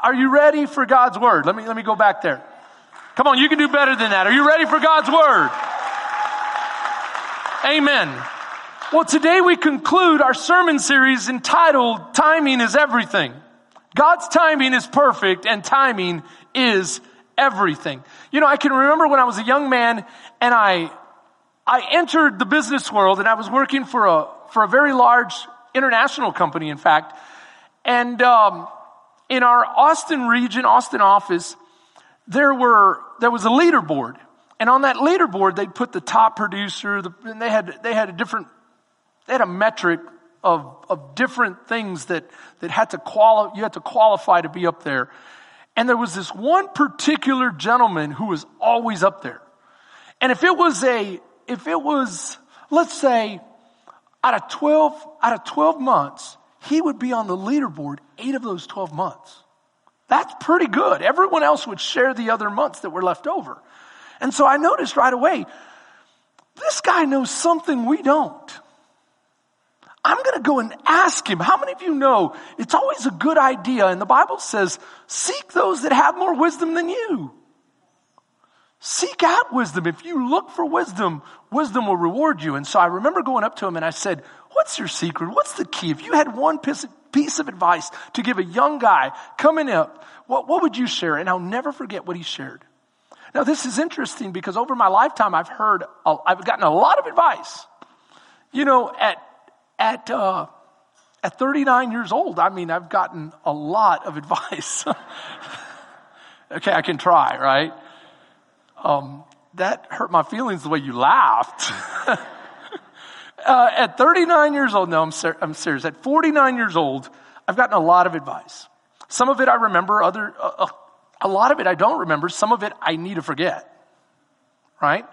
Are you ready for God's word? Let me, let me go back there. Come on, you can do better than that. Are you ready for God's word? Amen. Well, today we conclude our sermon series entitled Timing is Everything. God's timing is perfect and timing is everything. You know, I can remember when I was a young man and I, I entered the business world and I was working for a, for a very large international company, in fact. And, um, in our Austin region, Austin office, there were, there was a leaderboard. And on that leaderboard, they'd put the top producer, the, and they had, they had a different, they had a metric of, of different things that, that had to qualify, you had to qualify to be up there. And there was this one particular gentleman who was always up there. And if it was a, if it was, let's say, out of 12, out of 12 months, he would be on the leaderboard eight of those 12 months. That's pretty good. Everyone else would share the other months that were left over. And so I noticed right away, this guy knows something we don't. I'm going to go and ask him. How many of you know it's always a good idea? And the Bible says, seek those that have more wisdom than you. Seek out wisdom. If you look for wisdom, wisdom will reward you. And so I remember going up to him and I said, what's your secret? What's the key? If you had one piece of, advice to give a young guy coming up, what, what would you share? And I'll never forget what he shared. Now this is interesting because over my lifetime I've heard, I've gotten a lot of advice. You know, at, at, uh, at 39 years old, I mean, I've gotten a lot of advice. okay, I can try, right? Um, that hurt my feelings the way you laughed. uh, at 39 years old, no, I'm, ser- I'm serious. At 49 years old, I've gotten a lot of advice. Some of it I remember, other, uh, uh, a lot of it I don't remember. Some of it I need to forget. Right?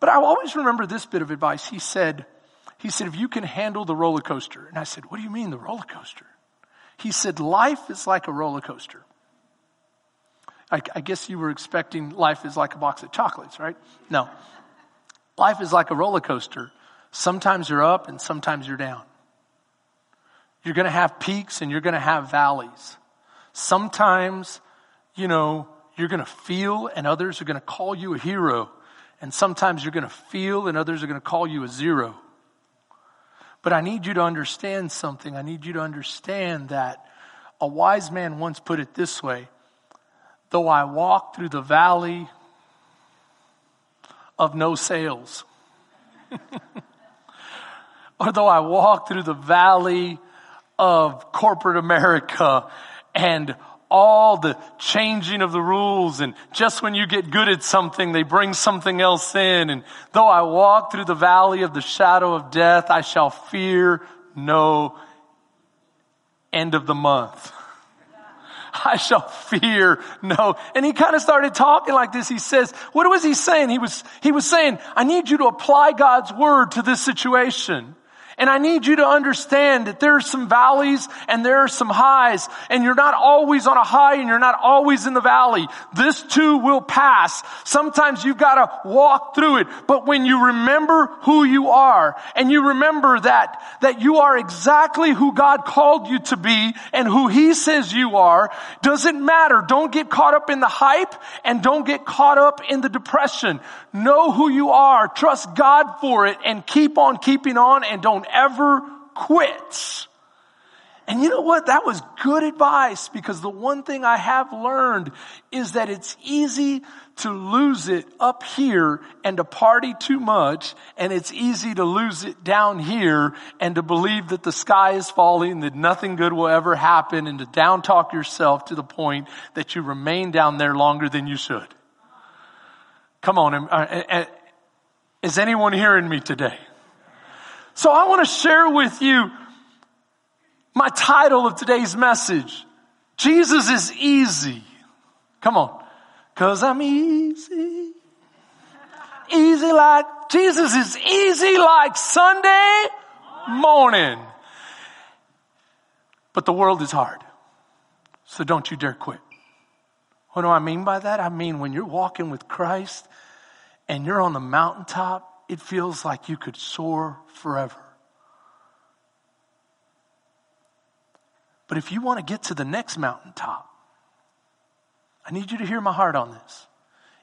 But I always remember this bit of advice. He said, he said, if you can handle the roller coaster. And I said, what do you mean the roller coaster? He said, life is like a roller coaster. I, I guess you were expecting life is like a box of chocolates, right? No. Life is like a roller coaster. Sometimes you're up and sometimes you're down. You're going to have peaks and you're going to have valleys. Sometimes, you know, you're going to feel and others are going to call you a hero. And sometimes you're going to feel and others are going to call you a zero. But I need you to understand something. I need you to understand that a wise man once put it this way. Though I walk through the valley of no sales, or though I walk through the valley of corporate America and all the changing of the rules and just when you get good at something, they bring something else in. And though I walk through the valley of the shadow of death, I shall fear no end of the month. I shall fear no. And he kind of started talking like this. He says, what was he saying? He was, he was saying, I need you to apply God's word to this situation. And I need you to understand that there are some valleys and there are some highs and you're not always on a high and you're not always in the valley. This too will pass. Sometimes you've got to walk through it. But when you remember who you are and you remember that, that you are exactly who God called you to be and who He says you are, doesn't matter. Don't get caught up in the hype and don't get caught up in the depression. Know who you are. Trust God for it and keep on keeping on and don't ever quit. And you know what? That was good advice because the one thing I have learned is that it's easy to lose it up here and to party too much and it's easy to lose it down here and to believe that the sky is falling, that nothing good will ever happen and to down talk yourself to the point that you remain down there longer than you should. Come on. Uh, uh, uh, is anyone hearing me today? So I want to share with you my title of today's message. Jesus is easy. Come on. Cause I'm easy. Easy like, Jesus is easy like Sunday morning. But the world is hard. So don't you dare quit. What do I mean by that? I mean when you're walking with Christ and you're on the mountaintop it feels like you could soar forever. But if you want to get to the next mountaintop, I need you to hear my heart on this.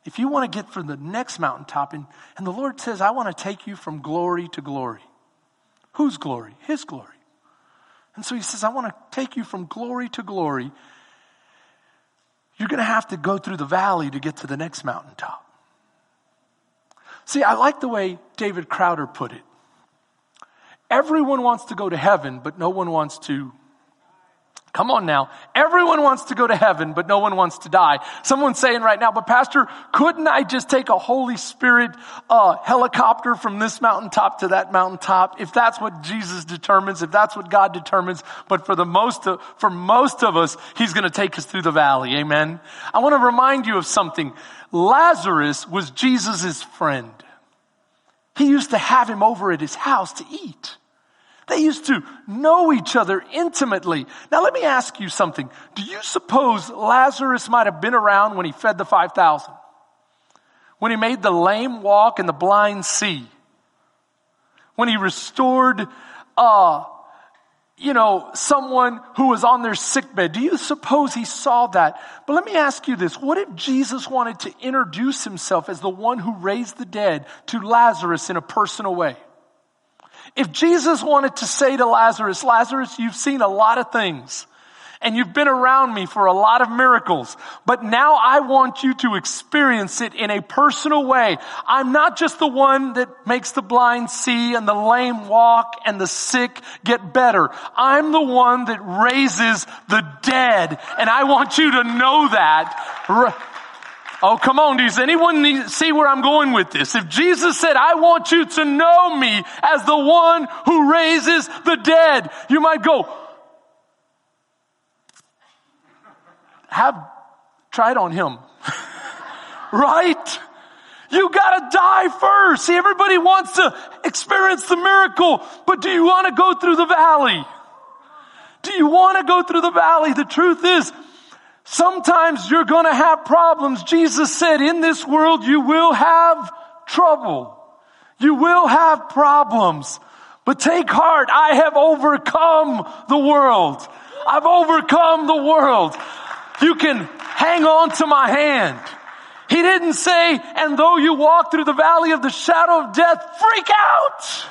If you want to get from the next mountaintop, and, and the Lord says, I want to take you from glory to glory. Whose glory? His glory. And so he says, I want to take you from glory to glory. You're going to have to go through the valley to get to the next mountaintop. See, I like the way David Crowder put it. Everyone wants to go to heaven, but no one wants to Come on now. Everyone wants to go to heaven, but no one wants to die. Someone's saying right now, but pastor, couldn't I just take a Holy Spirit uh, helicopter from this mountaintop to that mountaintop? If that's what Jesus determines, if that's what God determines, but for the most of, for most of us, He's going to take us through the valley. Amen. I want to remind you of something. Lazarus was Jesus' friend. He used to have him over at his house to eat. They used to know each other intimately. Now let me ask you something. Do you suppose Lazarus might have been around when he fed the 5,000? When he made the lame walk and the blind see? When he restored, uh, you know, someone who was on their sick bed. Do you suppose he saw that? But let me ask you this. What if Jesus wanted to introduce himself as the one who raised the dead to Lazarus in a personal way? If Jesus wanted to say to Lazarus, Lazarus, you've seen a lot of things and you've been around me for a lot of miracles, but now I want you to experience it in a personal way. I'm not just the one that makes the blind see and the lame walk and the sick get better. I'm the one that raises the dead and I want you to know that. Oh, come on. Does anyone see where I'm going with this? If Jesus said, I want you to know me as the one who raises the dead, you might go, have, it on him. right? You gotta die first. See, everybody wants to experience the miracle, but do you want to go through the valley? Do you want to go through the valley? The truth is, Sometimes you're going to have problems. Jesus said, in this world you will have trouble. You will have problems. But take heart, I have overcome the world. I've overcome the world. You can hang on to my hand. He didn't say, and though you walk through the valley of the shadow of death, freak out.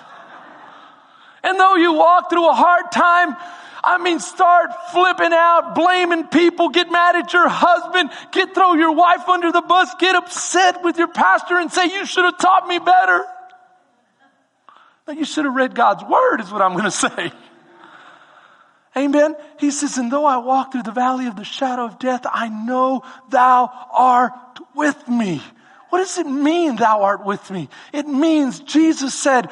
And though you walk through a hard time, I mean, start flipping out, blaming people, get mad at your husband, get throw your wife under the bus, get upset with your pastor and say, you should have taught me better. You should have read God's word is what I'm going to say. Amen. He says, and though I walk through the valley of the shadow of death, I know thou art with me. What does it mean, thou art with me? It means Jesus said,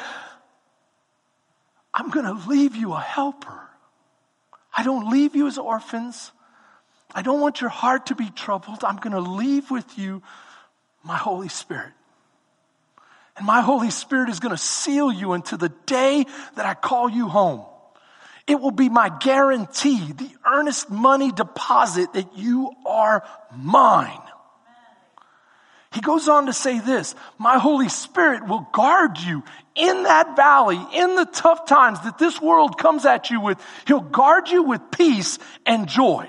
I'm going to leave you a helper. I don't leave you as orphans. I don't want your heart to be troubled. I'm going to leave with you my Holy Spirit. And my Holy Spirit is going to seal you until the day that I call you home. It will be my guarantee, the earnest money deposit that you are mine. He goes on to say this, my Holy Spirit will guard you in that valley, in the tough times that this world comes at you with. He'll guard you with peace and joy.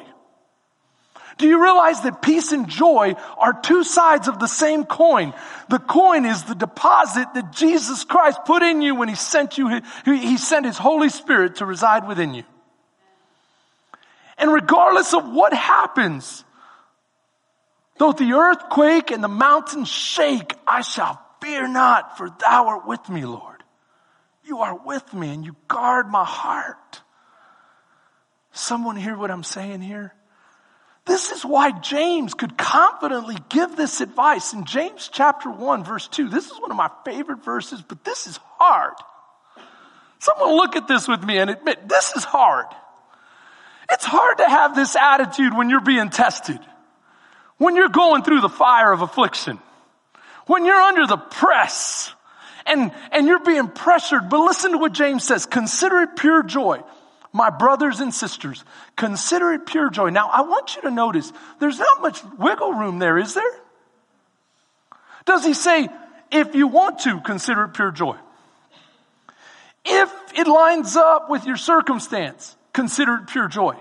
Do you realize that peace and joy are two sides of the same coin? The coin is the deposit that Jesus Christ put in you when he sent you, he sent his Holy Spirit to reside within you. And regardless of what happens, Though the earth quake and the mountains shake, I shall fear not, for thou art with me, Lord. You are with me and you guard my heart. Someone hear what I'm saying here? This is why James could confidently give this advice in James chapter 1 verse 2. This is one of my favorite verses, but this is hard. Someone look at this with me and admit this is hard. It's hard to have this attitude when you're being tested. When you're going through the fire of affliction, when you're under the press and, and you're being pressured, but listen to what James says, consider it pure joy. My brothers and sisters, consider it pure joy. Now I want you to notice there's not much wiggle room there, is there? Does he say, if you want to, consider it pure joy? If it lines up with your circumstance, consider it pure joy.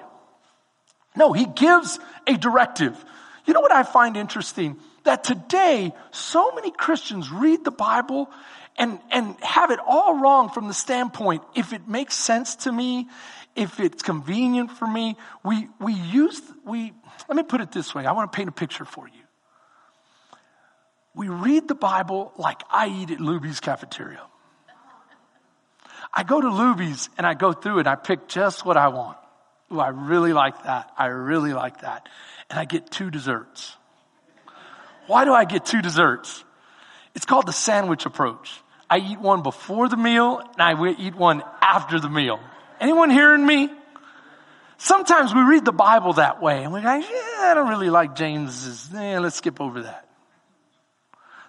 No, he gives a directive. You know what I find interesting? That today, so many Christians read the Bible and, and have it all wrong from the standpoint, if it makes sense to me, if it's convenient for me, we, we use, we, let me put it this way. I want to paint a picture for you. We read the Bible like I eat at Luby's cafeteria. I go to Luby's and I go through it. I pick just what I want. Ooh, I really like that. I really like that. And I get two desserts. Why do I get two desserts? It's called the sandwich approach. I eat one before the meal and I eat one after the meal. Anyone hearing me? Sometimes we read the Bible that way and we're like, yeah, I don't really like James's. Eh, let's skip over that.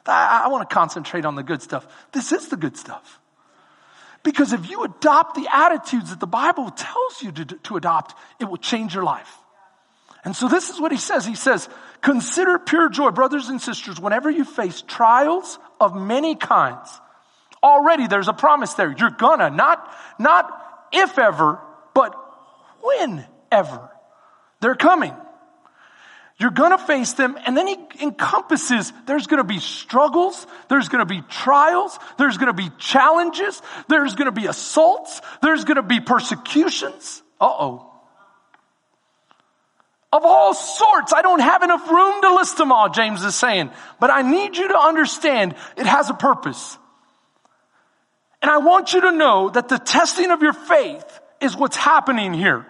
I, I want to concentrate on the good stuff. This is the good stuff. Because if you adopt the attitudes that the Bible tells you to, to adopt, it will change your life. And so this is what he says. He says, consider pure joy, brothers and sisters, whenever you face trials of many kinds. Already there's a promise there. You're gonna, not, not if ever, but whenever. They're coming. You're gonna face them and then he encompasses there's gonna be struggles, there's gonna be trials, there's gonna be challenges, there's gonna be assaults, there's gonna be persecutions. Uh-oh. Of all sorts. I don't have enough room to list them all, James is saying. But I need you to understand it has a purpose. And I want you to know that the testing of your faith is what's happening here.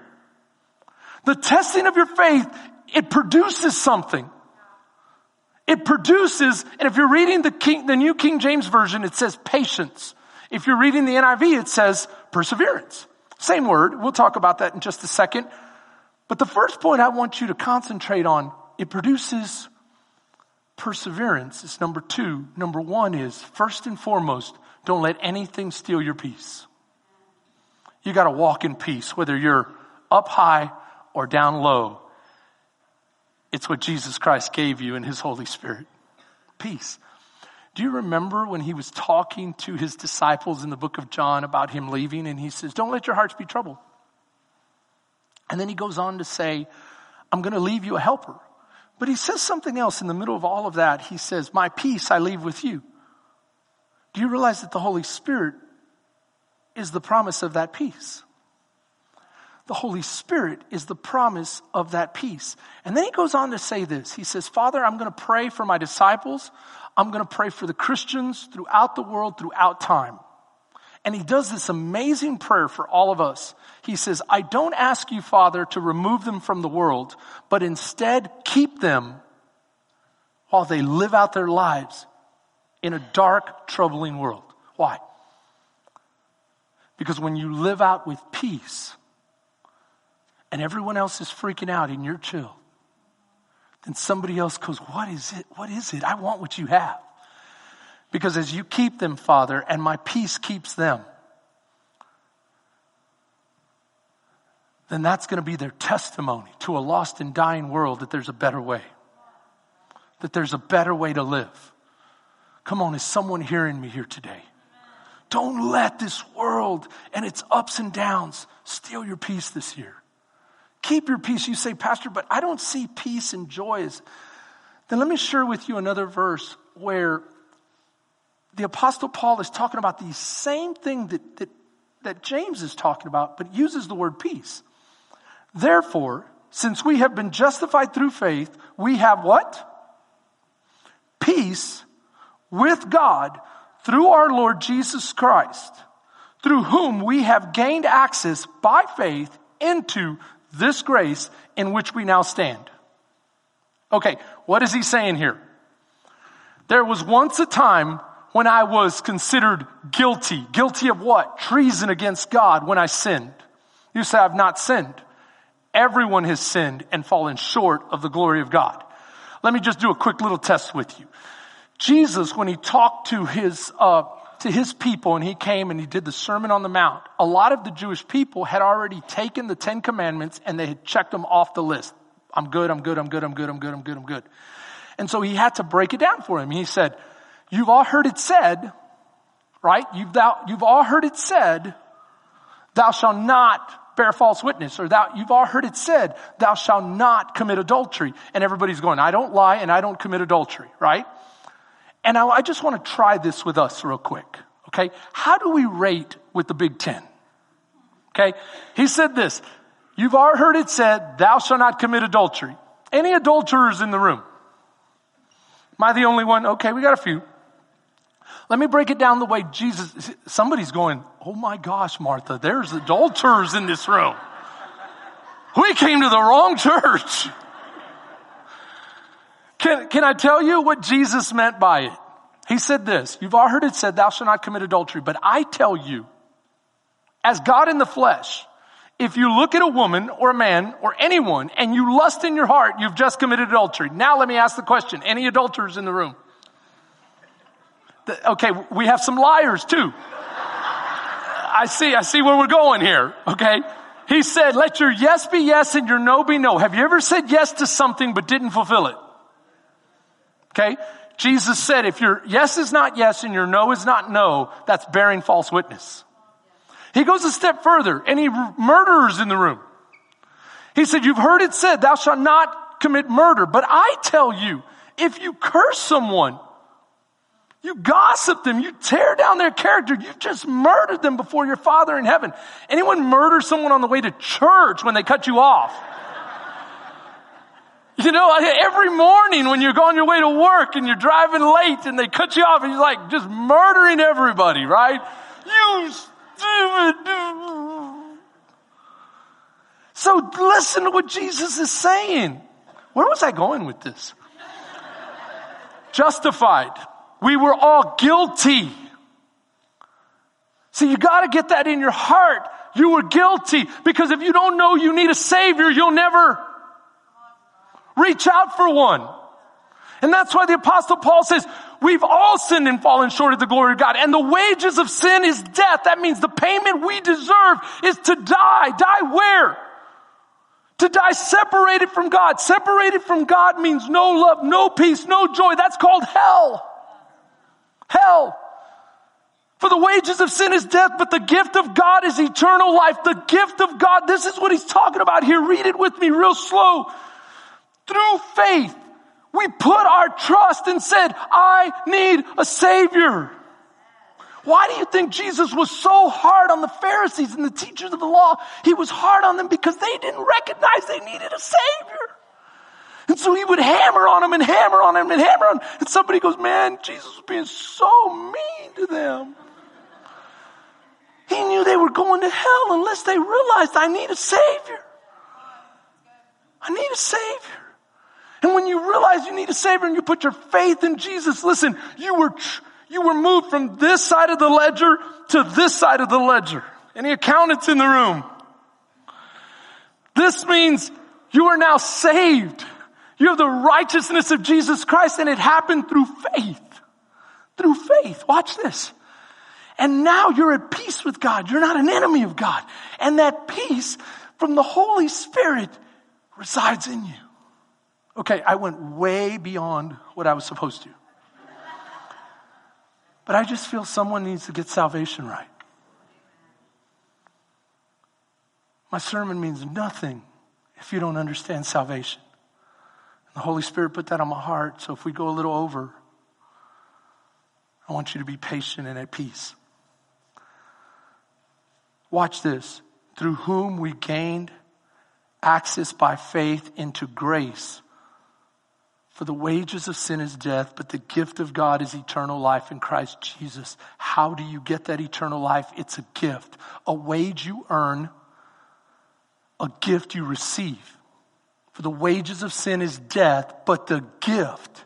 The testing of your faith it produces something. It produces, and if you're reading the King, the New King James Version, it says patience. If you're reading the NIV, it says perseverance. Same word. We'll talk about that in just a second. But the first point I want you to concentrate on, it produces perseverance. It's number two. Number one is, first and foremost, don't let anything steal your peace. You gotta walk in peace, whether you're up high or down low. It's what Jesus Christ gave you in His Holy Spirit. Peace. Do you remember when he was talking to his disciples in the book of John about him leaving and he says, don't let your hearts be troubled. And then he goes on to say, I'm going to leave you a helper. But he says something else in the middle of all of that. He says, my peace I leave with you. Do you realize that the Holy Spirit is the promise of that peace? the Holy Spirit is the promise of that peace. And then he goes on to say this. He says, Father, I'm going to pray for my disciples. I'm going to pray for the Christians throughout the world, throughout time. And he does this amazing prayer for all of us. He says, I don't ask you, Father, to remove them from the world, but instead keep them while they live out their lives in a dark, troubling world. Why? Because when you live out with peace, and everyone else is freaking out and you're chill, then somebody else goes, What is it? What is it? I want what you have. Because as you keep them, Father, and my peace keeps them, then that's going to be their testimony to a lost and dying world that there's a better way. That there's a better way to live. Come on, is someone hearing me here today? Don't let this world and its ups and downs steal your peace this year. Keep your peace. You say, Pastor, but I don't see peace and joy. Then let me share with you another verse where the apostle Paul is talking about the same thing that, that, that James is talking about, but uses the word peace. Therefore, since we have been justified through faith, we have what? Peace with God through our Lord Jesus Christ, through whom we have gained access by faith into this grace in which we now stand. Okay, what is he saying here? There was once a time when I was considered guilty. Guilty of what? Treason against God when I sinned. You say, I've not sinned. Everyone has sinned and fallen short of the glory of God. Let me just do a quick little test with you. Jesus, when he talked to his uh, to his people and he came and he did the Sermon on the Mount, a lot of the Jewish people had already taken the Ten Commandments and they had checked them off the list. I'm good, I'm good, I'm good, I'm good, I'm good, I'm good, I'm good. And so he had to break it down for him. He said, you've all heard it said, right? You've, thou, you've all heard it said, thou shalt not bear false witness, or thou, you've all heard it said, thou shalt not commit adultery. And everybody's going, I don't lie and I don't commit adultery, right? And I, I just want to try this with us real quick. Okay. How do we rate with the Big Ten? Okay. He said this, you've all heard it said, thou shalt not commit adultery. Any adulterers in the room? Am I the only one? Okay, we got a few. Let me break it down the way Jesus, somebody's going, oh my gosh, Martha, there's adulterers in this room. We came to the wrong church. Can, can I tell you what Jesus meant by it? He said this, you've all heard it said, thou shalt not commit adultery, but I tell you, as God in the flesh, if you look at a woman or a man or anyone and you lust in your heart, you've just committed adultery. Now let me ask the question, any adulterers in the room? Okay, we have some liars too. I see, I see where we're going here. Okay. He said, let your yes be yes and your no be no. Have you ever said yes to something but didn't fulfill it? Okay. Jesus said, if your yes is not yes and your no is not no, that's bearing false witness. He goes a step further. Any murderers in the room? He said, you've heard it said, thou shalt not commit murder. But I tell you, if you curse someone, you gossip them. You tear down their character. You've just murdered them before your Father in heaven. Anyone murder someone on the way to church when they cut you off? You know, every morning when you're going your way to work and you're driving late and they cut you off and you're like just murdering everybody, right? You stupid. So listen to what Jesus is saying. Where was I going with this? Justified. We were all guilty. See, you gotta get that in your heart. You were guilty because if you don't know you need a savior, you'll never reach out for one. And that's why the apostle Paul says, we've all sinned and fallen short of the glory of God. And the wages of sin is death. That means the payment we deserve is to die. Die where? To die separated from God. Separated from God means no love, no peace, no joy. That's called hell. Hell. For the wages of sin is death, but the gift of God is eternal life. The gift of God, this is what he's talking about here. Read it with me real slow. Through faith, we put our trust and said, I need a savior. Why do you think Jesus was so hard on the Pharisees and the teachers of the law? He was hard on them because they didn't recognize they needed a savior. And so he would hammer on them and hammer on them and hammer on. And somebody goes, man, Jesus was being so mean to them. He knew they were going to hell unless they realized I need a savior. I need a savior. And when you realize you need a savior and you put your faith in Jesus, listen, you were, you were moved from this side of the ledger to this side of the ledger. Any accountants in the room? This means you are now saved. You have the righteousness of Jesus Christ and it happened through faith. Through faith. Watch this. And now you're at peace with God. You're not an enemy of God. And that peace from the Holy Spirit resides in you. Okay, I went way beyond what I was supposed to. But I just feel someone needs to get salvation right. My sermon means nothing if you don't understand salvation. The Holy Spirit put that on my heart. So if we go a little over, I want you to be patient and at peace. Watch this. Through whom we gained access by faith into grace. For the wages of sin is death, but the gift of God is eternal life in Christ Jesus. How do you get that eternal life? It's a gift. A wage you earn, a gift you receive. For the wages of sin is death, but the gift,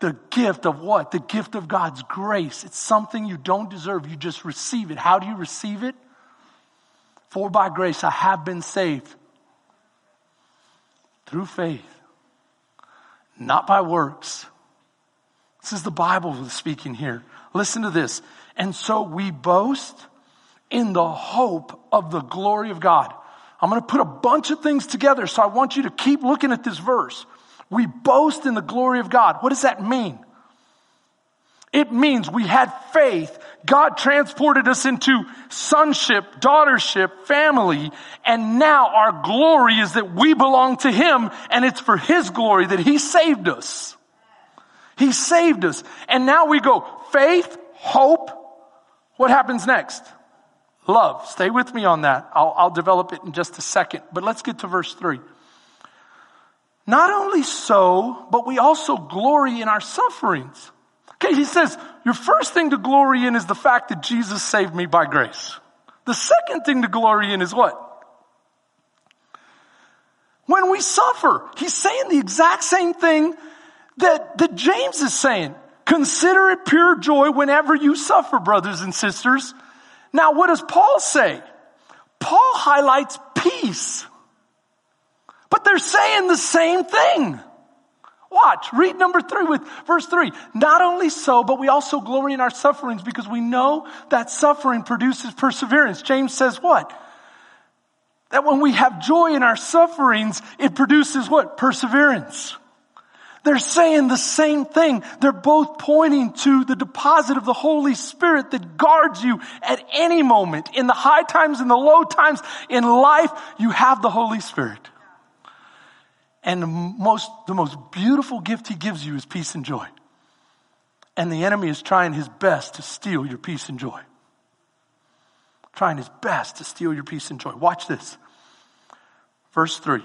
the gift of what? The gift of God's grace. It's something you don't deserve. You just receive it. How do you receive it? For by grace I have been saved through faith, not by works. This is the Bible speaking here. Listen to this. And so we boast in the hope of the glory of God. I'm going to put a bunch of things together, so I want you to keep looking at this verse. We boast in the glory of God. What does that mean? It means we had faith God transported us into sonship, daughtership, family, and now our glory is that we belong to Him and it's for His glory that He saved us. He saved us. And now we go faith, hope. What happens next? Love. Stay with me on that. I'll, I'll develop it in just a second. But let's get to verse three. Not only so, but we also glory in our sufferings. Okay, he says, your first thing to glory in is the fact that Jesus saved me by grace. The second thing to glory in is what? When we suffer, he's saying the exact same thing that, that James is saying. Consider it pure joy whenever you suffer, brothers and sisters. Now, what does Paul say? Paul highlights peace. But they're saying the same thing. Watch, read number three with verse three. Not only so, but we also glory in our sufferings because we know that suffering produces perseverance. James says what? That when we have joy in our sufferings, it produces what? Perseverance. They're saying the same thing. They're both pointing to the deposit of the Holy Spirit that guards you at any moment. In the high times and the low times in life, you have the Holy Spirit. And the most, the most beautiful gift he gives you is peace and joy. And the enemy is trying his best to steal your peace and joy. Trying his best to steal your peace and joy. Watch this. Verse three.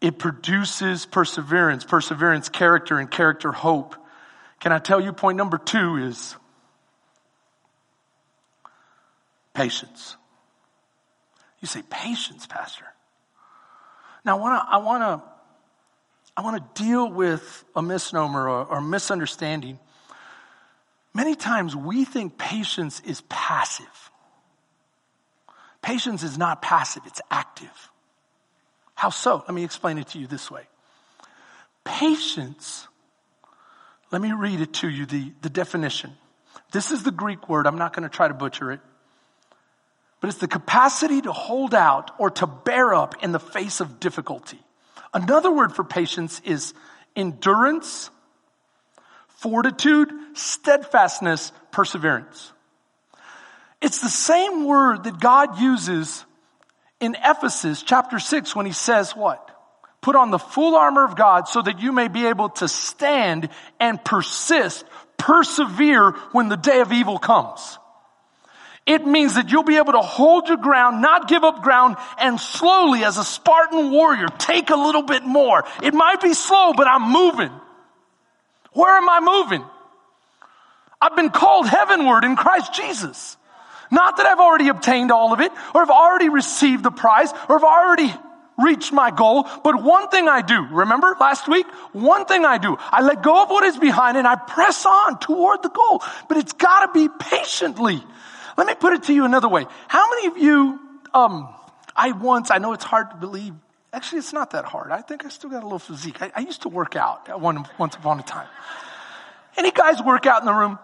It produces perseverance, perseverance, character, and character, hope. Can I tell you point number two is patience. You say, patience, Pastor. Now, I want to, I want to, I want to deal with a misnomer or, or misunderstanding. Many times we think patience is passive. Patience is not passive, it's active. How so? Let me explain it to you this way. Patience, let me read it to you, the, the definition. This is the Greek word. I'm not going to try to butcher it. But it's the capacity to hold out or to bear up in the face of difficulty. Another word for patience is endurance, fortitude, steadfastness, perseverance. It's the same word that God uses in Ephesus chapter 6 when he says what? Put on the full armor of God so that you may be able to stand and persist, persevere when the day of evil comes. It means that you'll be able to hold your ground, not give up ground, and slowly as a Spartan warrior, take a little bit more. It might be slow, but I'm moving. Where am I moving? I've been called heavenward in Christ Jesus. Not that I've already obtained all of it, or have already received the prize, or have already reached my goal, but one thing I do, remember last week? One thing I do, I let go of what is behind and I press on toward the goal, but it's gotta be patiently. Let me put it to you another way. How many of you, um, I once, I know it's hard to believe, actually it's not that hard. I think I still got a little physique. I, I used to work out one, once upon a time. Any guys work out in the room?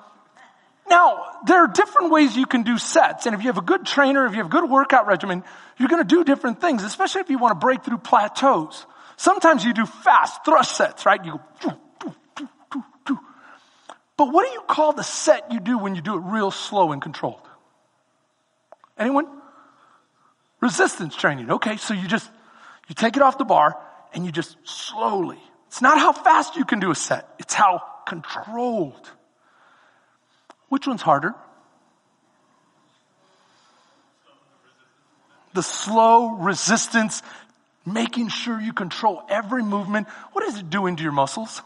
Now, there are different ways you can do sets. And if you have a good trainer, if you have a good workout regimen, you're going to do different things, especially if you want to break through plateaus. Sometimes you do fast thrust sets, right? You go, but what do you call the set you do when you do it real slow and controlled? Anyone? Resistance training. Okay, so you just, you take it off the bar and you just slowly. It's not how fast you can do a set. It's how controlled. Which one's harder? The slow resistance, making sure you control every movement. What is it doing to your muscles?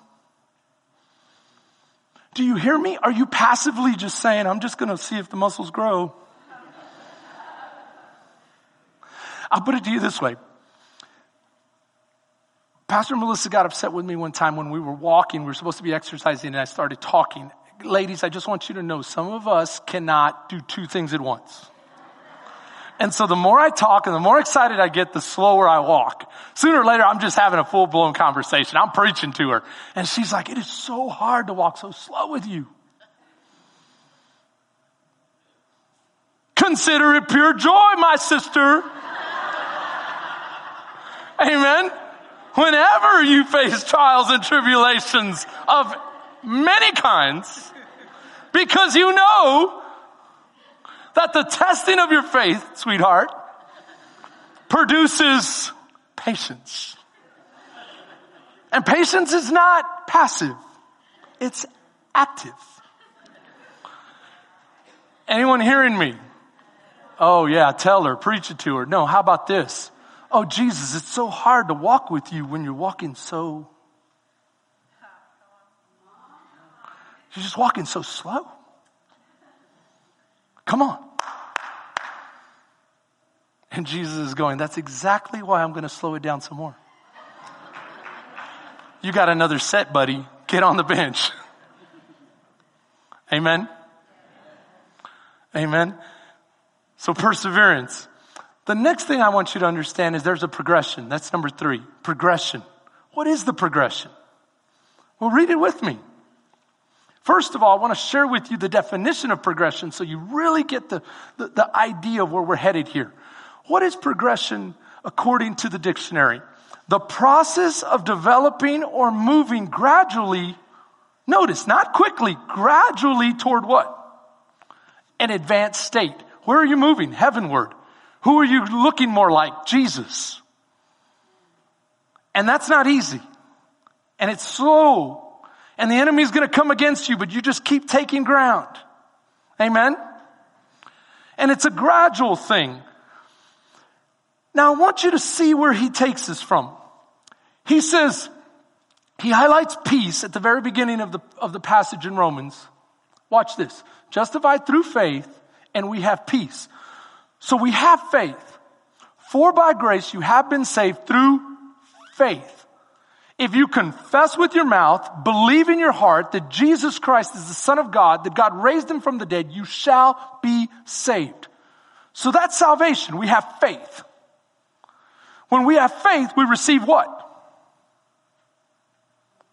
Do you hear me? Are you passively just saying, I'm just going to see if the muscles grow? I'll put it to you this way. Pastor Melissa got upset with me one time when we were walking. We were supposed to be exercising and I started talking ladies, I just want you to know some of us cannot do two things at once. And so the more I talk and the more excited I get, the slower I walk. Sooner or later, I'm just having a full blown conversation. I'm preaching to her. And she's like, it is so hard to walk so slow with you. Consider it pure joy, my sister. Amen. Whenever you face trials and tribulations of many kinds Because you know that the testing of your faith, sweetheart, produces patience. And patience is not passive. It's active. Anyone hearing me? Oh yeah, tell her, preach it to her. No, how about this? Oh Jesus, it's so hard to walk with you when you're walking so You're just walking so slow. Come on. And Jesus is going, that's exactly why I'm going to slow it down some more. You got another set, buddy. Get on the bench. Amen. Amen. So perseverance. The next thing I want you to understand is there's a progression. That's number three. Progression. What is the progression? Well, read it with me. First of all, I want to share with you the definition of progression so you really get the, the, the idea of where we're headed here. What is progression according to the dictionary? The process of developing or moving gradually, notice, not quickly, gradually toward what? An advanced state. Where are you moving? Heavenward. Who are you looking more like? Jesus. And that's not easy. And it's slow. And the enemy's gonna come against you, but you just keep taking ground. Amen? And it's a gradual thing. Now I want you to see where he takes us from. He says, he highlights peace at the very beginning of the, of the passage in Romans. Watch this. Justified through faith and we have peace. So we have faith. For by grace you have been saved through faith. If you confess with your mouth, believe in your heart that Jesus Christ is the Son of God, that God raised him from the dead, you shall be saved. So that's salvation. We have faith. When we have faith, we receive what?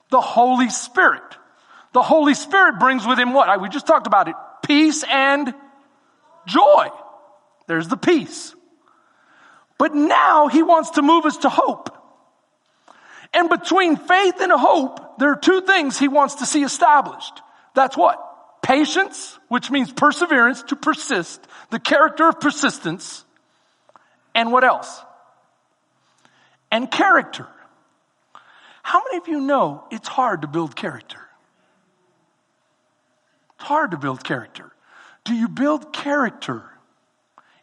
The Holy Spirit. The Holy Spirit brings with him what? We just talked about it. Peace and joy. There's the peace. But now he wants to move us to hope. And between faith and hope, there are two things he wants to see established. That's what? Patience, which means perseverance, to persist, the character of persistence, and what else? And character. How many of you know it's hard to build character? It's hard to build character. Do you build character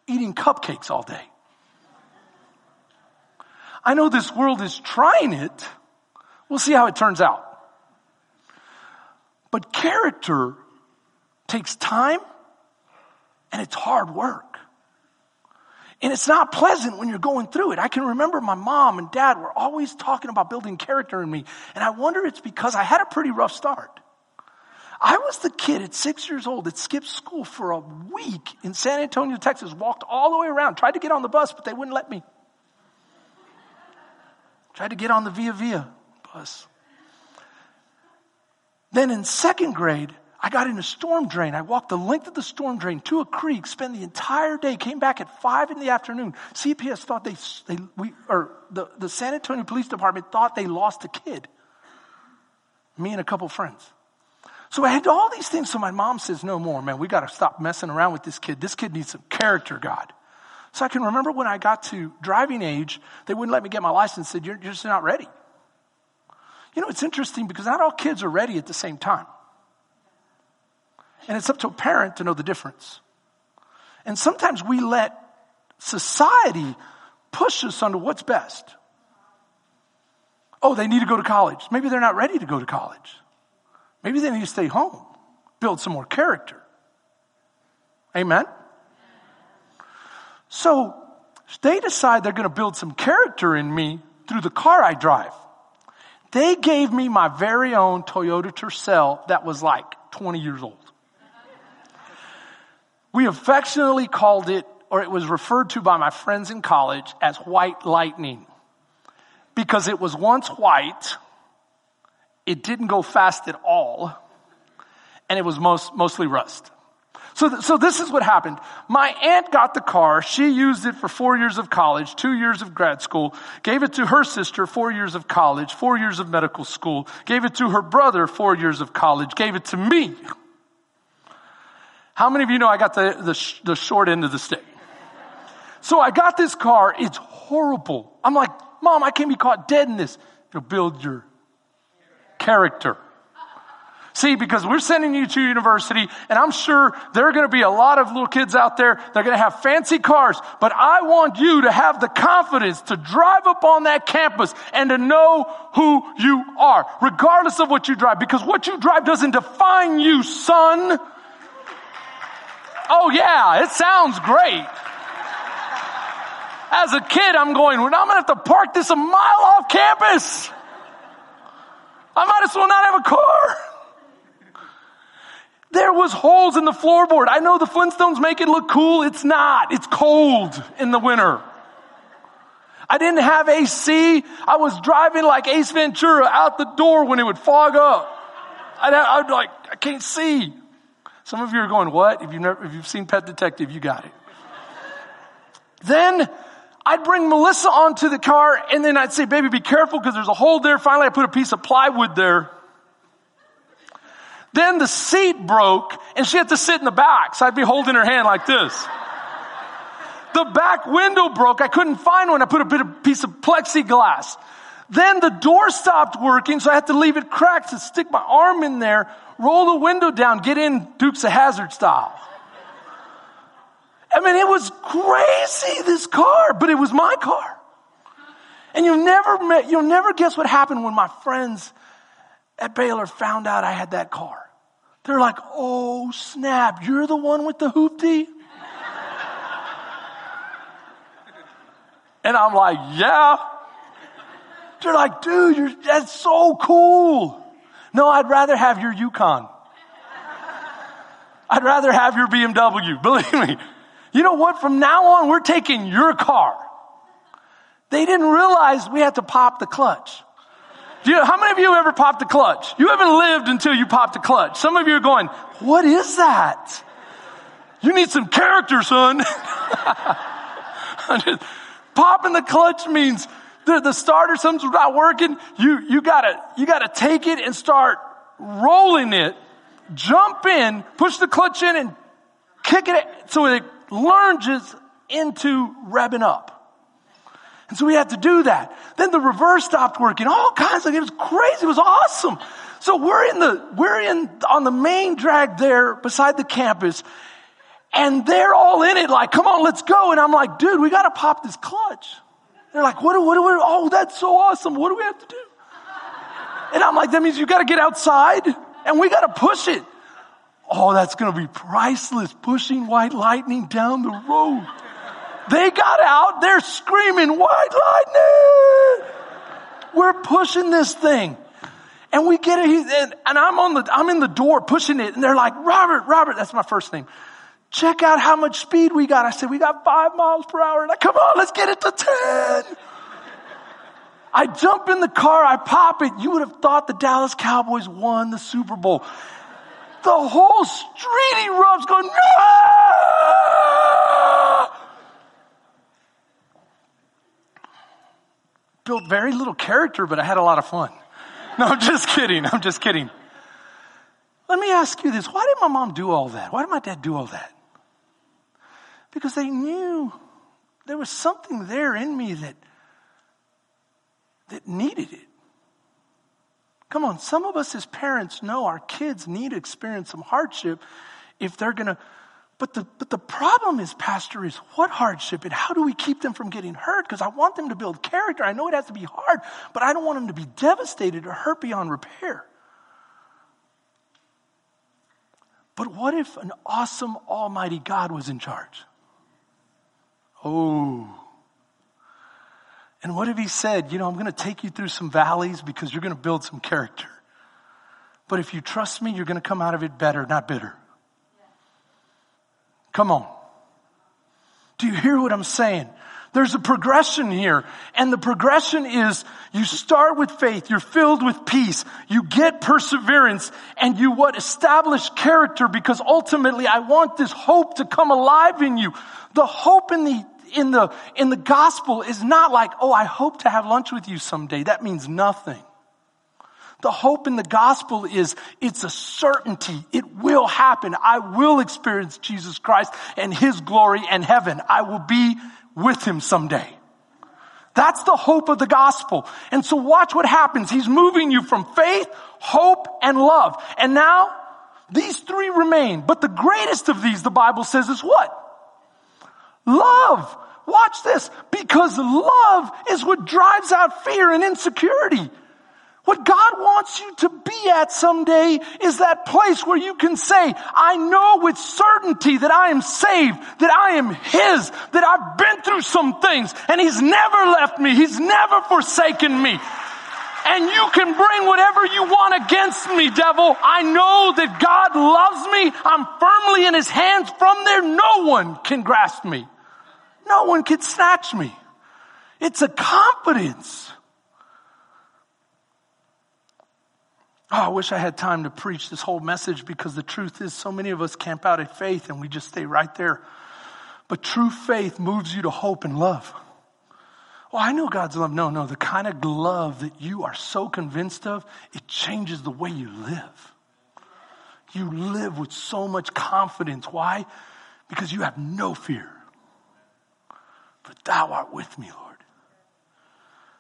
eating cupcakes all day? I know this world is trying it. We'll see how it turns out. But character takes time and it's hard work. And it's not pleasant when you're going through it. I can remember my mom and dad were always talking about building character in me. And I wonder it's because I had a pretty rough start. I was the kid at six years old that skipped school for a week in San Antonio, Texas, walked all the way around, tried to get on the bus, but they wouldn't let me. Tried to get on the Via Via bus. Then in second grade, I got in a storm drain. I walked the length of the storm drain to a creek, spent the entire day, came back at five in the afternoon. CPS thought they, they we, or the, the San Antonio Police Department thought they lost a kid. Me and a couple friends. So I had all these things. So my mom says, no more, man. We got to stop messing around with this kid. This kid needs some character, God. So I can remember when I got to driving age, they wouldn't let me get my license, said, you're, just not ready. You know, it's interesting because not all kids are ready at the same time. And it's up to a parent to know the difference. And sometimes we let society push us onto what's best. Oh, they need to go to college. Maybe they're not ready to go to college. Maybe they need to stay home, build some more character. Amen? So they decide they're going to build some character in me through the car I drive. They gave me my very own Toyota Tercel that was like 20 years old. We affectionately called it, or it was referred to by my friends in college as white lightning. Because it was once white, it didn't go fast at all, and it was most, mostly rust. So, th- so this is what happened. My aunt got the car. She used it for four years of college, two years of grad school, gave it to her sister, four years of college, four years of medical school, gave it to her brother, four years of college, gave it to me. How many of you know I got the, the, sh- the short end of the stick? So I got this car. It's horrible. I'm like, mom, I can't be caught dead in this. It'll build your character. See, because we're sending you to university, and I'm sure there are going to be a lot of little kids out there that are going to have fancy cars, but I want you to have the confidence to drive up on that campus and to know who you are, regardless of what you drive, because what you drive doesn't define you, son. Oh yeah, it sounds great. As a kid, I'm going, well, I'm going to have to park this a mile off campus. I might as well not have a car. There was holes in the floorboard. I know the Flintstones make it look cool. It's not. It's cold in the winter. I didn't have AC. I was driving like Ace Ventura out the door when it would fog up. I'd, I'd like, I can't see. Some of you are going, what? If you've never, if you've seen Pet Detective, you got it. then I'd bring Melissa onto the car and then I'd say, baby, be careful because there's a hole there. Finally, I put a piece of plywood there. Then the seat broke and she had to sit in the back. So I'd be holding her hand like this. The back window broke. I couldn't find one. I put a bit of piece of plexiglass. Then the door stopped working, so I had to leave it cracked to stick my arm in there, roll the window down, get in Dukes of Hazzard style. I mean, it was crazy, this car, but it was my car. And you'll never, met, you'll never guess what happened when my friends at Baylor found out I had that car. They're like, oh snap, you're the one with the hoopty? and I'm like, yeah. They're like, dude, you're, that's so cool. No, I'd rather have your Yukon. I'd rather have your BMW, believe me. You know what? From now on, we're taking your car. They didn't realize we had to pop the clutch. You, how many of you ever popped the clutch? You haven't lived until you popped the clutch. Some of you are going, what is that? You need some character, son. Popping the clutch means the, the starter, something's not working. You, you gotta, you gotta take it and start rolling it, jump in, push the clutch in and kick it so it lunges into revving up. And so we had to do that. Then the reverse stopped working. All kinds of, it was crazy. It was awesome. So we're in the, we're in, on the main drag there beside the campus and they're all in it like, come on, let's go. And I'm like, dude, we got to pop this clutch. They're like, what, do what, what, oh, that's so awesome. What do we have to do? And I'm like, that means you got to get outside and we got to push it. Oh, that's going to be priceless pushing white lightning down the road. They got out, they're screaming, white lightning! We're pushing this thing. And we get it, and, I'm on the, I'm in the door pushing it, and they're like, Robert, Robert, that's my first name. Check out how much speed we got. I said, we got five miles per hour. I, come on, let's get it to 10. I jump in the car, I pop it. You would have thought the Dallas Cowboys won the Super Bowl. The whole street erupts going, no! Built very little character, but I had a lot of fun. No, I'm just kidding. I'm just kidding. Let me ask you this. Why did my mom do all that? Why did my dad do all that? Because they knew there was something there in me that, that needed it. Come on, some of us as parents know our kids need to experience some hardship if they're gonna, but the, but the problem is, Pastor, is what hardship and how do we keep them from getting hurt? Because I want them to build character. I know it has to be hard, but I don't want them to be devastated or hurt beyond repair. But what if an awesome, almighty God was in charge? Oh. And what if he said, you know, I'm going to take you through some valleys because you're going to build some character. But if you trust me, you're going to come out of it better, not bitter. Come on. Do you hear what I'm saying? There's a progression here. And the progression is you start with faith, you're filled with peace, you get perseverance, and you what? Establish character because ultimately I want this hope to come alive in you. The hope in the in the, in the gospel is not like, oh, I hope to have lunch with you someday. That means nothing. The hope in the gospel is it's a certainty. It will happen. I will experience Jesus Christ and his glory and heaven. I will be with him someday. That's the hope of the gospel. And so watch what happens. He's moving you from faith, hope, and love. And now these three remain. But the greatest of these, the Bible says, is what? Love. Watch this. Because love is what drives out fear and insecurity. What God wants you to be at someday is that place where you can say, I know with certainty that I am saved, that I am His, that I've been through some things and He's never left me. He's never forsaken me. And you can bring whatever you want against me, devil. I know that God loves me. I'm firmly in His hands. From there, no one can grasp me. No one can snatch me. It's a confidence. Oh, I wish I had time to preach this whole message because the truth is so many of us camp out at faith and we just stay right there. But true faith moves you to hope and love. Well, I know God's love. No, no, the kind of love that you are so convinced of, it changes the way you live. You live with so much confidence. Why? Because you have no fear. But thou art with me, Lord.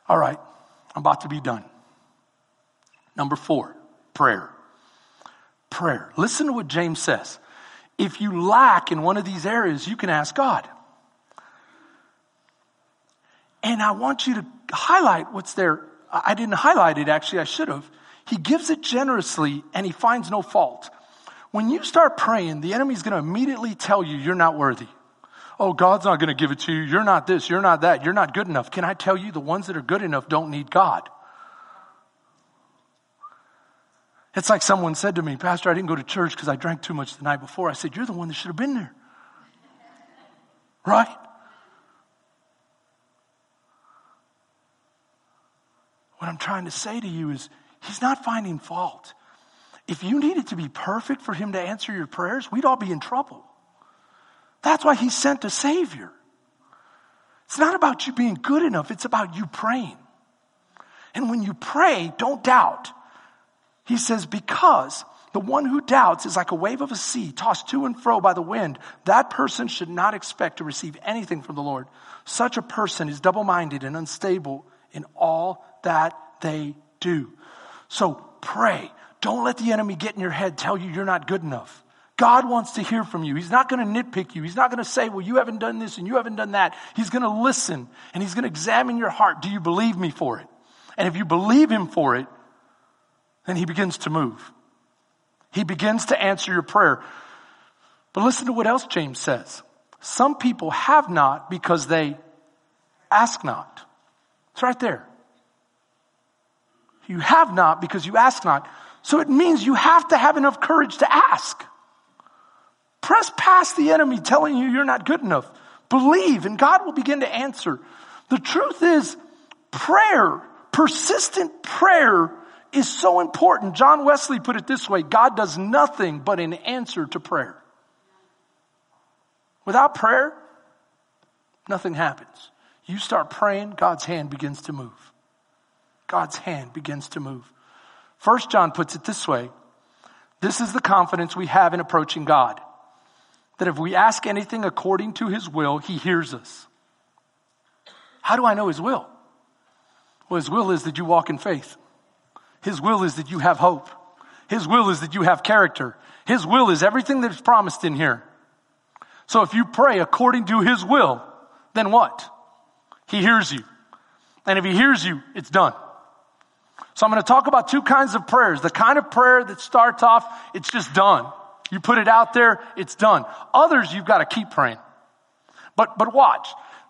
All right, I'm about to be done. Number four prayer. Prayer. Listen to what James says. If you lack in one of these areas, you can ask God. And I want you to highlight what's there. I didn't highlight it, actually, I should have. He gives it generously and he finds no fault. When you start praying, the enemy's going to immediately tell you you're not worthy. Oh, God's not going to give it to you. You're not this. You're not that. You're not good enough. Can I tell you the ones that are good enough don't need God? It's like someone said to me, Pastor, I didn't go to church because I drank too much the night before. I said, You're the one that should have been there. Right? What I'm trying to say to you is, He's not finding fault. If you needed to be perfect for Him to answer your prayers, we'd all be in trouble. That's why He sent a Savior. It's not about you being good enough, it's about you praying. And when you pray, don't doubt. He says, because the one who doubts is like a wave of a sea tossed to and fro by the wind. That person should not expect to receive anything from the Lord. Such a person is double minded and unstable in all that they do. So pray. Don't let the enemy get in your head, tell you you're not good enough. God wants to hear from you. He's not going to nitpick you. He's not going to say, well, you haven't done this and you haven't done that. He's going to listen and he's going to examine your heart. Do you believe me for it? And if you believe him for it, then he begins to move. He begins to answer your prayer. But listen to what else James says. Some people have not because they ask not. It's right there. You have not because you ask not. So it means you have to have enough courage to ask. Press past the enemy telling you you're not good enough. Believe and God will begin to answer. The truth is prayer, persistent prayer is so important. John Wesley put it this way God does nothing but in answer to prayer. Without prayer, nothing happens. You start praying, God's hand begins to move. God's hand begins to move. First John puts it this way. This is the confidence we have in approaching God. That if we ask anything according to his will, he hears us. How do I know his will? Well, his will is that you walk in faith. His will is that you have hope. His will is that you have character. His will is everything that's promised in here. So if you pray according to His will, then what? He hears you. And if He hears you, it's done. So I'm going to talk about two kinds of prayers. The kind of prayer that starts off, it's just done. You put it out there, it's done. Others, you've got to keep praying. But, but watch.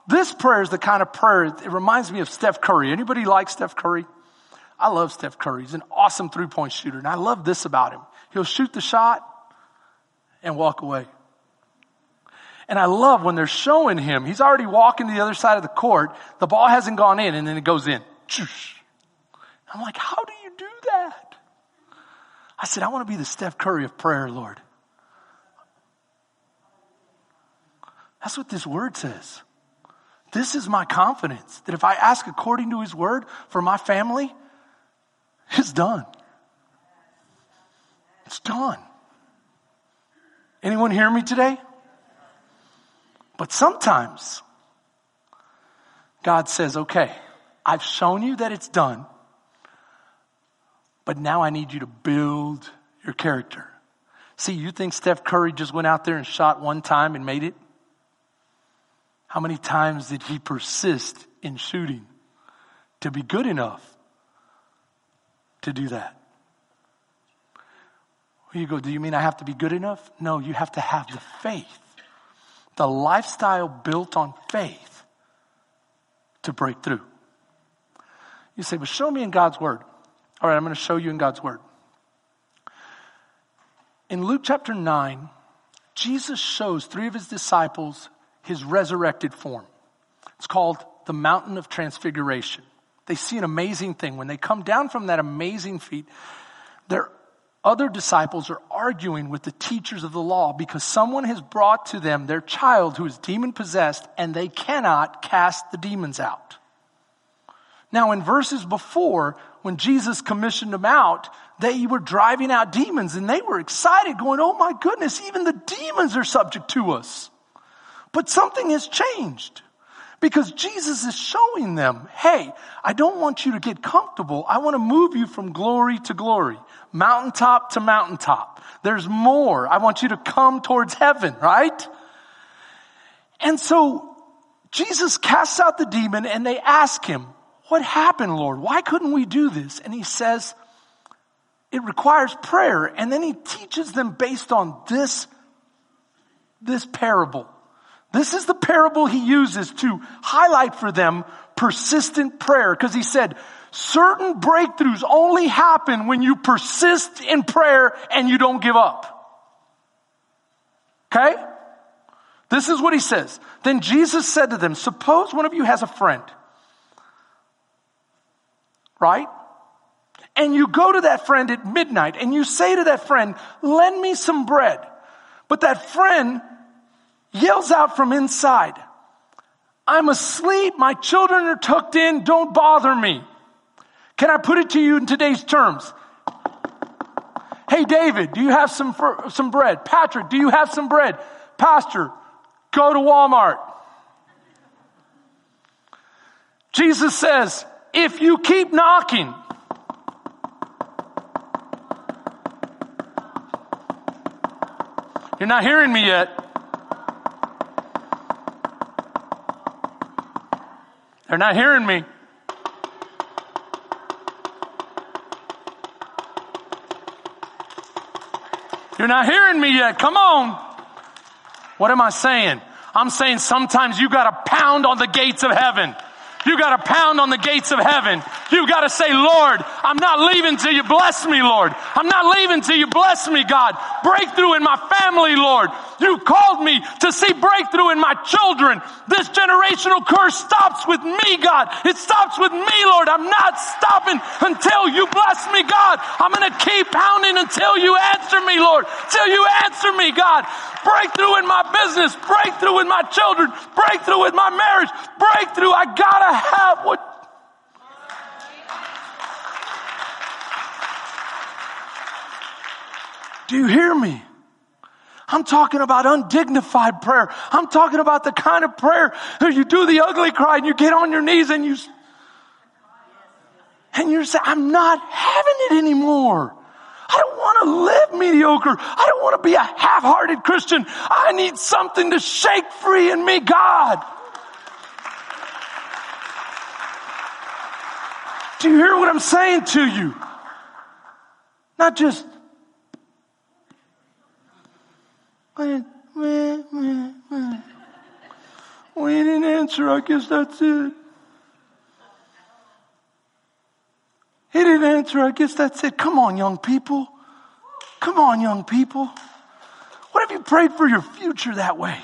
This prayer is the kind of prayer, it reminds me of Steph Curry. Anybody like Steph Curry? I love Steph Curry. He's an awesome three point shooter. And I love this about him. He'll shoot the shot and walk away. And I love when they're showing him, he's already walking to the other side of the court. The ball hasn't gone in and then it goes in. I'm like, how do you do that? I said, I want to be the Steph Curry of prayer, Lord. That's what this word says. This is my confidence that if I ask according to his word for my family, it's done. It's done. Anyone hear me today? But sometimes God says, okay, I've shown you that it's done, but now I need you to build your character. See, you think Steph Curry just went out there and shot one time and made it? How many times did he persist in shooting to be good enough to do that? You go, do you mean I have to be good enough? No, you have to have the faith, the lifestyle built on faith to break through. You say, but show me in God's Word. All right, I'm going to show you in God's Word. In Luke chapter 9, Jesus shows three of his disciples his resurrected form. It's called the Mountain of Transfiguration. They see an amazing thing. When they come down from that amazing feat, their other disciples are arguing with the teachers of the law because someone has brought to them their child who is demon possessed and they cannot cast the demons out. Now, in verses before, when Jesus commissioned them out, they were driving out demons and they were excited, going, Oh my goodness, even the demons are subject to us. But something has changed because Jesus is showing them, Hey, I don't want you to get comfortable. I want to move you from glory to glory, mountaintop to mountaintop. There's more. I want you to come towards heaven, right? And so Jesus casts out the demon and they ask him, what happened, Lord? Why couldn't we do this? And he says, it requires prayer. And then he teaches them based on this, this parable. This is the parable he uses to highlight for them persistent prayer. Cause he said, certain breakthroughs only happen when you persist in prayer and you don't give up. Okay? This is what he says. Then Jesus said to them, suppose one of you has a friend right? And you go to that friend at midnight and you say to that friend, lend me some bread. But that friend yells out from inside, I'm asleep. My children are tucked in. Don't bother me. Can I put it to you in today's terms? Hey, David, do you have some, some bread? Patrick, do you have some bread? Pastor, go to Walmart. Jesus says, if you keep knocking. You're not hearing me yet. They're not hearing me. You're not hearing me yet. Come on. What am I saying? I'm saying sometimes you gotta pound on the gates of heaven. You got to pound on the gates of heaven. You got to say, Lord, I'm not leaving till you bless me, Lord. I'm not leaving till you bless me, God. Breakthrough in my family, Lord. You called me to see breakthrough in my children. This generational curse stops with me, God. It stops with me, Lord. I'm not stopping until you bless me, God. I'm going to keep pounding until you answer me, Lord. Till you answer me, God. Breakthrough in my business, breakthrough in my children, breakthrough with my marriage, breakthrough. I gotta have what Do you hear me? I'm talking about undignified prayer. I'm talking about the kind of prayer that you do the ugly cry and you get on your knees and you, and you say, I'm not having it anymore. I don't want to live mediocre. I don't want to be a half-hearted Christian. I need something to shake free in me, God. Do you hear what I'm saying to you? Not just, we didn't answer. I guess that's it. He didn't answer. I guess that's it. Come on, young people. Come on, young people. What have you prayed for your future that way?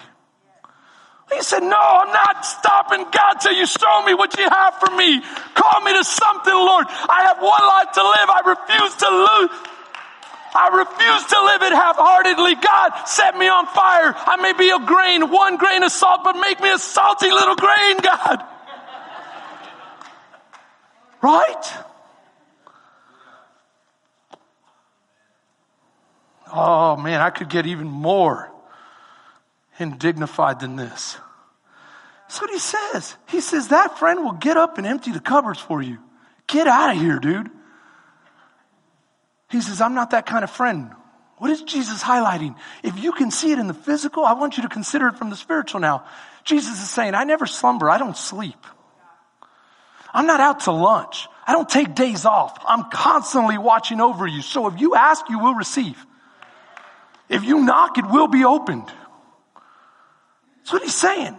He said, no, I'm not stopping God till you show me what you have for me. Call me to something, Lord. I have one life to live. I refuse to lose. I refuse to live it half-heartedly. God, set me on fire. I may be a grain, one grain of salt, but make me a salty little grain, God. Right? Oh man, I could get even more indignified than this. That's what he says. He says that friend will get up and empty the cupboards for you. Get out of here, dude. He says, I'm not that kind of friend. What is Jesus highlighting? If you can see it in the physical, I want you to consider it from the spiritual now. Jesus is saying, I never slumber. I don't sleep. I'm not out to lunch. I don't take days off. I'm constantly watching over you. So if you ask, you will receive. If you knock, it will be opened. That's what he's saying.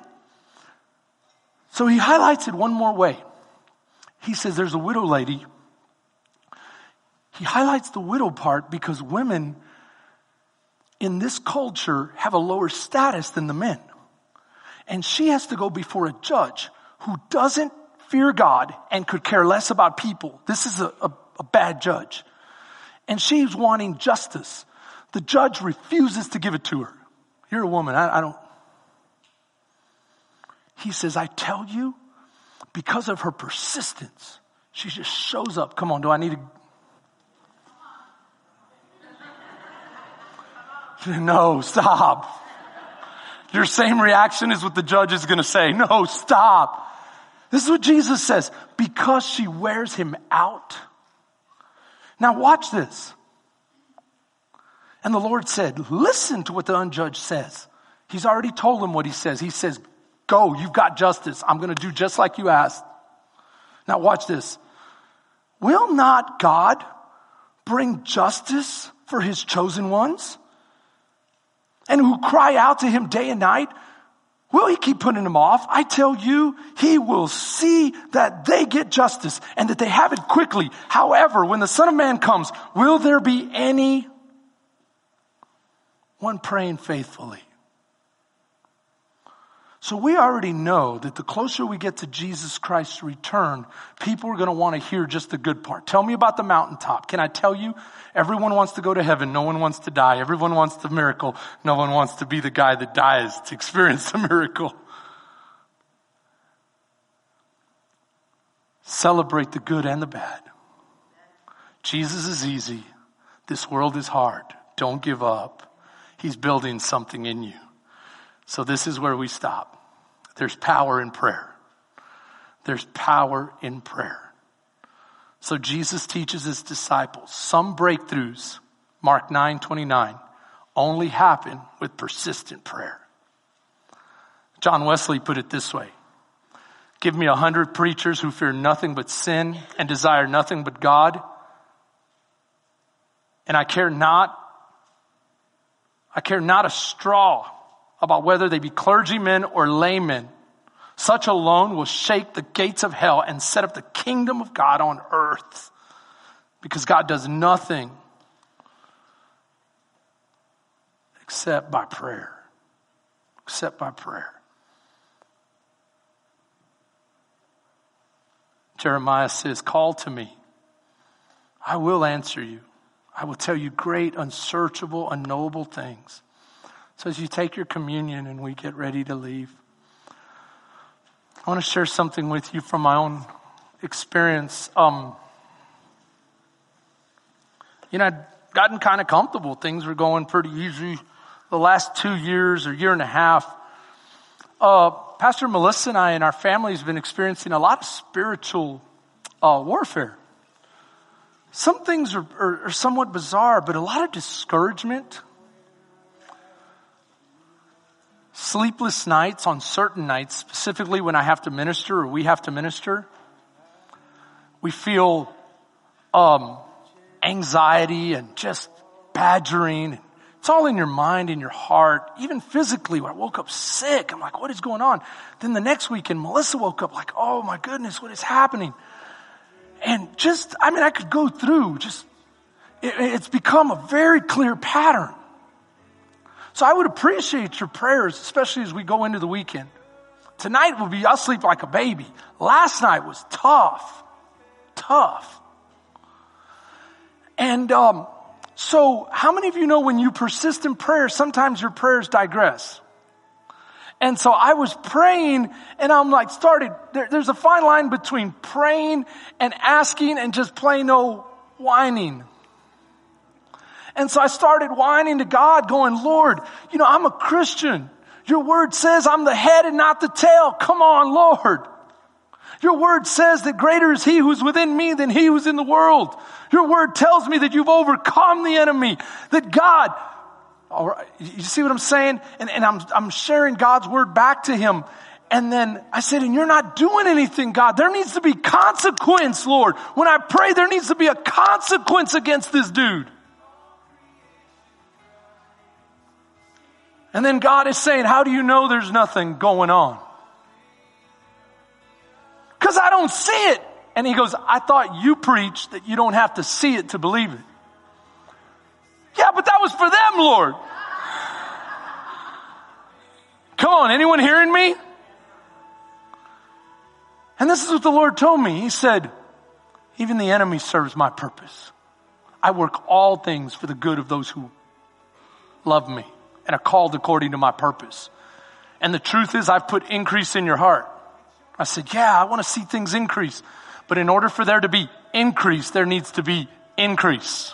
So he highlights it one more way. He says there's a widow lady. He highlights the widow part because women in this culture have a lower status than the men. And she has to go before a judge who doesn't fear God and could care less about people. This is a, a, a bad judge. And she's wanting justice. The judge refuses to give it to her. You're a woman. I, I don't. He says, I tell you, because of her persistence, she just shows up. Come on, do I need to? No, stop. Your same reaction is what the judge is going to say. No, stop. This is what Jesus says. Because she wears him out. Now watch this. And the Lord said, listen to what the unjudged says. He's already told him what he says. He says, go, you've got justice. I'm going to do just like you asked. Now watch this. Will not God bring justice for his chosen ones? And who cry out to him day and night? Will he keep putting them off? I tell you, he will see that they get justice and that they have it quickly. However, when the son of man comes, will there be any one praying faithfully? So we already know that the closer we get to Jesus Christ's return, people are going to want to hear just the good part. Tell me about the mountaintop. Can I tell you? Everyone wants to go to heaven. No one wants to die. Everyone wants the miracle. No one wants to be the guy that dies to experience the miracle. Celebrate the good and the bad. Jesus is easy. This world is hard. Don't give up. He's building something in you. So this is where we stop. There's power in prayer. There's power in prayer. So Jesus teaches his disciples some breakthroughs, Mark 9, 29, only happen with persistent prayer. John Wesley put it this way. Give me a hundred preachers who fear nothing but sin and desire nothing but God. And I care not, I care not a straw about whether they be clergymen or laymen. Such alone will shake the gates of hell and set up the kingdom of God on earth. Because God does nothing except by prayer. Except by prayer. Jeremiah says, Call to me. I will answer you. I will tell you great, unsearchable, unknowable things. So as you take your communion and we get ready to leave, I want to share something with you from my own experience. Um, you know, I'd gotten kind of comfortable. Things were going pretty easy. The last two years or year and a half, uh, Pastor Melissa and I and our family has been experiencing a lot of spiritual uh, warfare. Some things are, are, are somewhat bizarre, but a lot of discouragement, sleepless nights on certain nights, specifically when I have to minister or we have to minister. We feel um, anxiety and just badgering. It's all in your mind, in your heart, even physically. I woke up sick, I'm like, what is going on? Then the next weekend, Melissa woke up like, oh my goodness, what is happening? And just, I mean, I could go through just, it, it's become a very clear pattern. So I would appreciate your prayers, especially as we go into the weekend. Tonight will be, I'll sleep like a baby. Last night was tough. Tough. And, um, so how many of you know when you persist in prayer, sometimes your prayers digress? And so I was praying and I'm like started, there, there's a fine line between praying and asking and just plain old whining. And so I started whining to God going, Lord, you know, I'm a Christian. Your word says I'm the head and not the tail. Come on, Lord. Your word says that greater is he who's within me than he who's in the world. Your word tells me that you've overcome the enemy, that God, all right, you see what I'm saying? And, and I'm, I'm sharing God's word back to him. And then I said, and you're not doing anything, God. There needs to be consequence, Lord. When I pray, there needs to be a consequence against this dude. And then God is saying, how do you know there's nothing going on? Cause I don't see it. And he goes, I thought you preached that you don't have to see it to believe it. Yeah, but that was for them, Lord. Come on, anyone hearing me? And this is what the Lord told me. He said, even the enemy serves my purpose. I work all things for the good of those who love me and are called according to my purpose. And the truth is I've put increase in your heart. I said, yeah, I want to see things increase. But in order for there to be increase, there needs to be increase.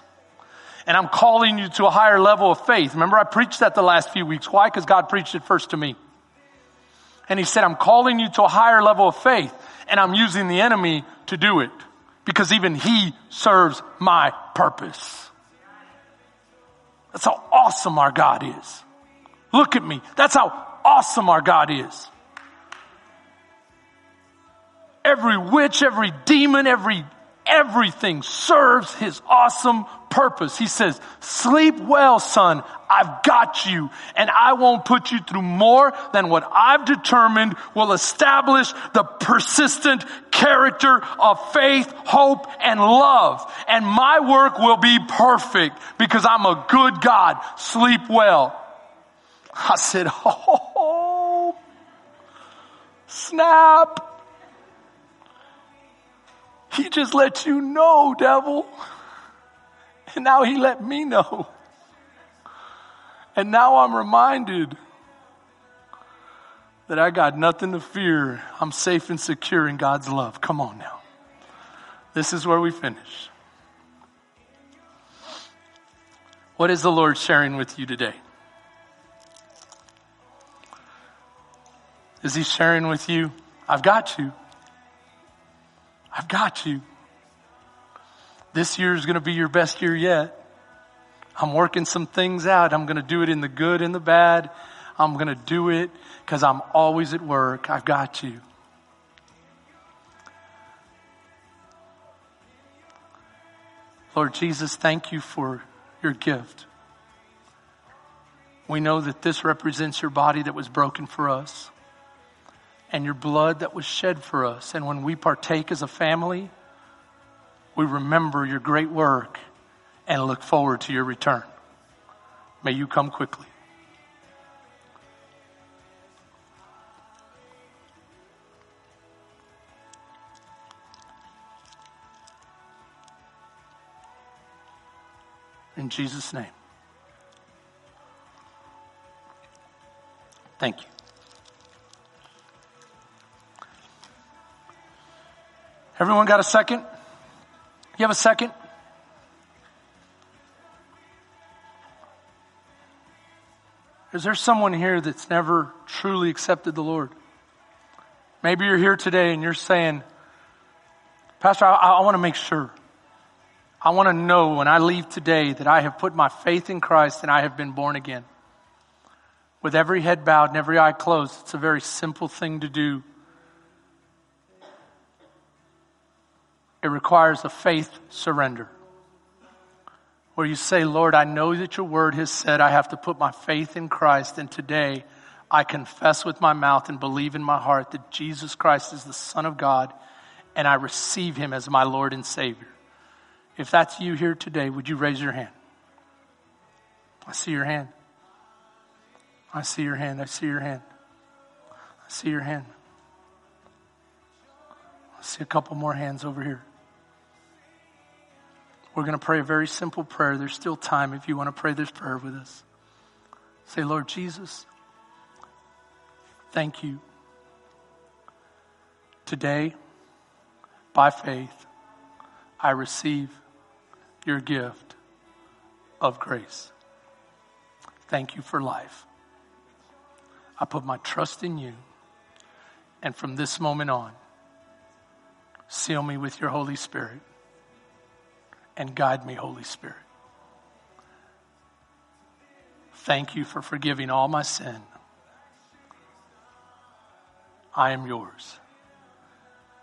And I'm calling you to a higher level of faith. Remember, I preached that the last few weeks. Why? Because God preached it first to me. And He said, I'm calling you to a higher level of faith. And I'm using the enemy to do it. Because even he serves my purpose. That's how awesome our God is. Look at me. That's how awesome our God is every witch, every demon, every everything serves his awesome purpose. He says, sleep well, son. I've got you and I won't put you through more than what I've determined will establish the persistent character of faith, hope, and love. And my work will be perfect because I'm a good God. Sleep well. I said, oh, snap. He just let you know, devil. And now he let me know. And now I'm reminded that I got nothing to fear. I'm safe and secure in God's love. Come on now. This is where we finish. What is the Lord sharing with you today? Is He sharing with you, I've got you? I've got you. This year is going to be your best year yet. I'm working some things out. I'm going to do it in the good and the bad. I'm going to do it because I'm always at work. I've got you. Lord Jesus, thank you for your gift. We know that this represents your body that was broken for us and your blood that was shed for us. And when we partake as a family, we remember your great work and look forward to your return. May you come quickly. In Jesus' name. Thank you. Everyone got a second? You have a second? Is there someone here that's never truly accepted the Lord? Maybe you're here today and you're saying, Pastor, I, I want to make sure. I want to know when I leave today that I have put my faith in Christ and I have been born again. With every head bowed and every eye closed, it's a very simple thing to do. It requires a faith surrender. Where you say, Lord, I know that your word has said I have to put my faith in Christ, and today I confess with my mouth and believe in my heart that Jesus Christ is the Son of God, and I receive him as my Lord and Savior. If that's you here today, would you raise your hand? I see your hand. I see your hand. I see your hand. I see your hand. I see a couple more hands over here. We're going to pray a very simple prayer. There's still time if you want to pray this prayer with us. Say, Lord Jesus, thank you. Today, by faith, I receive your gift of grace. Thank you for life. I put my trust in you. And from this moment on, seal me with your Holy Spirit and guide me, Holy Spirit. Thank you for forgiving all my sin. I am yours.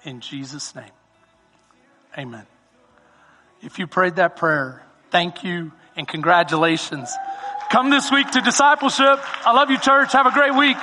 In Jesus' name, amen. If you prayed that prayer, thank you and congratulations. Come this week to discipleship. I love you, church. Have a great week.